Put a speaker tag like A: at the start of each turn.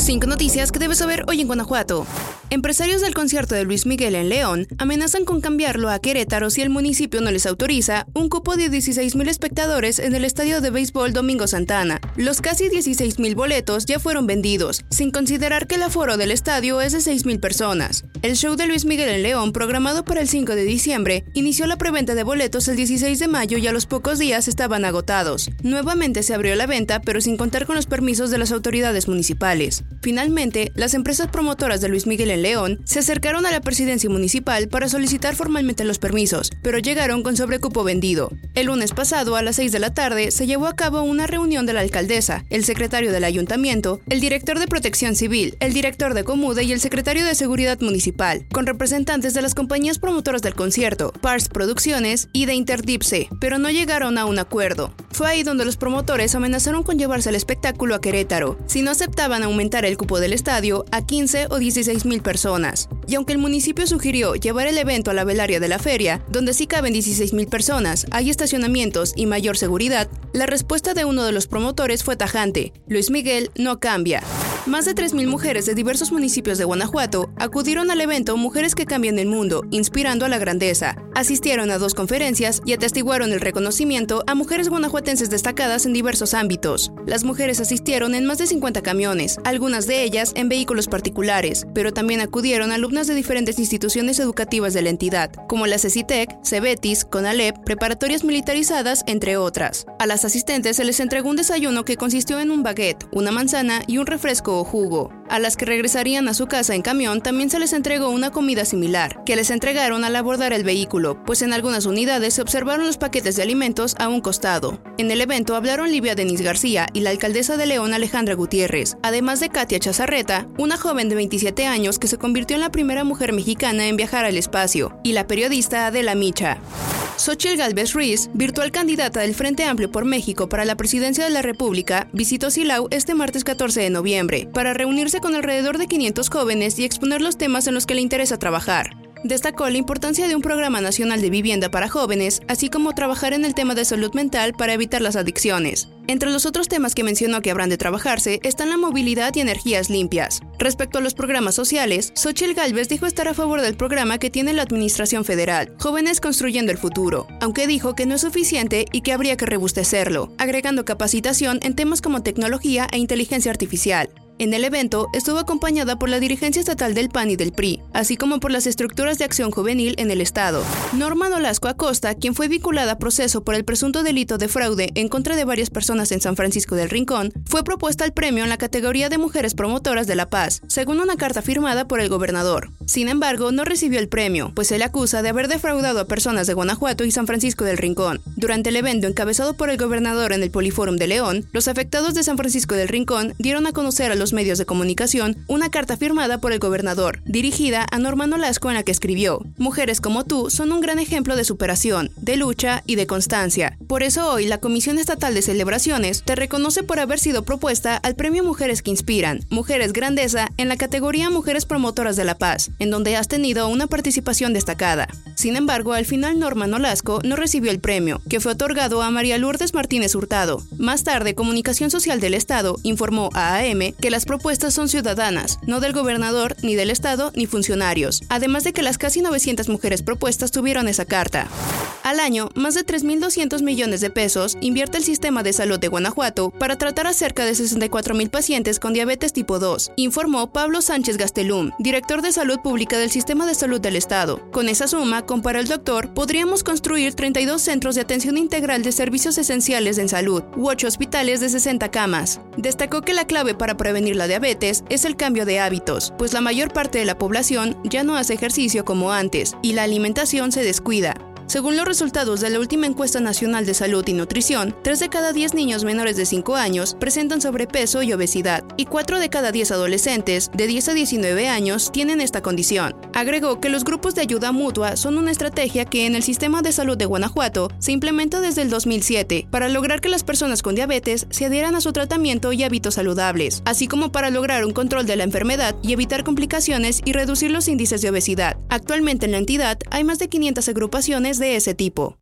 A: Cinco noticias que debes saber hoy en Guanajuato. Empresarios del concierto de Luis Miguel en León amenazan con cambiarlo a Querétaro si el municipio no les autoriza un cupo de 16.000 espectadores en el estadio de béisbol Domingo Santana. Los casi 16.000 boletos ya fueron vendidos, sin considerar que el aforo del estadio es de 6.000 personas. El show de Luis Miguel en León, programado para el 5 de diciembre, inició la preventa de boletos el 16 de mayo y a los pocos días estaban agotados. Nuevamente se abrió la venta, pero sin contar con los permisos de las autoridades municipales. Finalmente, las empresas promotoras de Luis Miguel en León se acercaron a la presidencia municipal para solicitar formalmente los permisos, pero llegaron con sobrecupo vendido. El lunes pasado, a las 6 de la tarde, se llevó a cabo una reunión de la alcaldesa, el secretario del ayuntamiento, el director de protección civil, el director de Comude y el secretario de seguridad municipal, con representantes de las compañías promotoras del concierto, Pars Producciones y de Interdipse, pero no llegaron a un acuerdo. Fue ahí donde los promotores amenazaron con llevarse el espectáculo a Querétaro, si no aceptaban aumentar el cupo del estadio a 15 o 16 mil personas. Y aunque el municipio sugirió llevar el evento a la velaria de la feria, donde sí caben 16 mil personas, hay estacionamientos y mayor seguridad, la respuesta de uno de los promotores fue tajante. Luis Miguel no cambia. Más de 3.000 mujeres de diversos municipios de Guanajuato acudieron al evento Mujeres que Cambian el Mundo, inspirando a la grandeza. Asistieron a dos conferencias y atestiguaron el reconocimiento a mujeres guanajuatenses destacadas en diversos ámbitos. Las mujeres asistieron en más de 50 camiones, algunas de ellas en vehículos particulares, pero también acudieron alumnas de diferentes instituciones educativas de la entidad, como la CECITEC, CEBETIS, CONALEP, preparatorias militarizadas, entre otras. A las asistentes se les entregó un desayuno que consistió en un baguette, una manzana y un refresco o jugo. A las que regresarían a su casa en camión también se les entregó una comida similar, que les entregaron al abordar el vehículo, pues en algunas unidades se observaron los paquetes de alimentos a un costado. En el evento hablaron Livia Denis García y la alcaldesa de León Alejandra Gutiérrez, además de Katia Chazarreta, una joven de 27 años que se convirtió en la primera mujer mexicana en viajar al espacio, y la periodista Adela Micha. Xochitl Galvez Ruiz, virtual candidata del Frente Amplio por México para la presidencia de la República, visitó Silao este martes 14 de noviembre para reunirse con alrededor de 500 jóvenes y exponer los temas en los que le interesa trabajar. Destacó la importancia de un programa nacional de vivienda para jóvenes, así como trabajar en el tema de salud mental para evitar las adicciones. Entre los otros temas que mencionó que habrán de trabajarse están la movilidad y energías limpias. Respecto a los programas sociales, Xochitl Galvez dijo estar a favor del programa que tiene la Administración Federal, Jóvenes Construyendo el Futuro, aunque dijo que no es suficiente y que habría que rebustecerlo, agregando capacitación en temas como tecnología e inteligencia artificial. En el evento estuvo acompañada por la dirigencia estatal del PAN y del PRI, así como por las estructuras de acción juvenil en el Estado. Norma Nolasco Acosta, quien fue vinculada a proceso por el presunto delito de fraude en contra de varias personas en San Francisco del Rincón, fue propuesta al premio en la categoría de Mujeres Promotoras de la Paz, según una carta firmada por el gobernador. Sin embargo, no recibió el premio, pues se le acusa de haber defraudado a personas de Guanajuato y San Francisco del Rincón. Durante el evento encabezado por el gobernador en el Poliforum de León, los afectados de San Francisco del Rincón dieron a conocer a los medios de comunicación una carta firmada por el gobernador, dirigida a Norma Nolasco en la que escribió, Mujeres como tú son un gran ejemplo de superación, de lucha y de constancia. Por eso hoy la Comisión Estatal de Celebraciones te reconoce por haber sido propuesta al Premio Mujeres que Inspiran, Mujeres Grandeza, en la categoría Mujeres Promotoras de la Paz, en donde has tenido una participación destacada. Sin embargo, al final Norma Nolasco no recibió el premio, que fue otorgado a María Lourdes Martínez Hurtado. Más tarde, Comunicación Social del Estado informó a AM que las propuestas son ciudadanas, no del gobernador, ni del Estado, ni funcionarios, además de que las casi 900 mujeres propuestas tuvieron esa carta. Al año, más de 3.200 millones de pesos invierte el sistema de salud de Guanajuato para tratar a cerca de 64.000 pacientes con diabetes tipo 2, informó Pablo Sánchez Gastelum, director de salud pública del Sistema de Salud del Estado. Con esa suma, para el doctor, podríamos construir 32 centros de atención integral de servicios esenciales en salud u 8 hospitales de 60 camas. Destacó que la clave para prevenir la diabetes es el cambio de hábitos, pues la mayor parte de la población ya no hace ejercicio como antes y la alimentación se descuida. Según los resultados de la última encuesta nacional de salud y nutrición, 3 de cada 10 niños menores de 5 años presentan sobrepeso y obesidad, y 4 de cada 10 adolescentes de 10 a 19 años tienen esta condición. Agregó que los grupos de ayuda mutua son una estrategia que en el sistema de salud de Guanajuato se implementa desde el 2007 para lograr que las personas con diabetes se adhieran a su tratamiento y hábitos saludables, así como para lograr un control de la enfermedad y evitar complicaciones y reducir los índices de obesidad. Actualmente en la entidad hay más de 500 agrupaciones de ese tipo.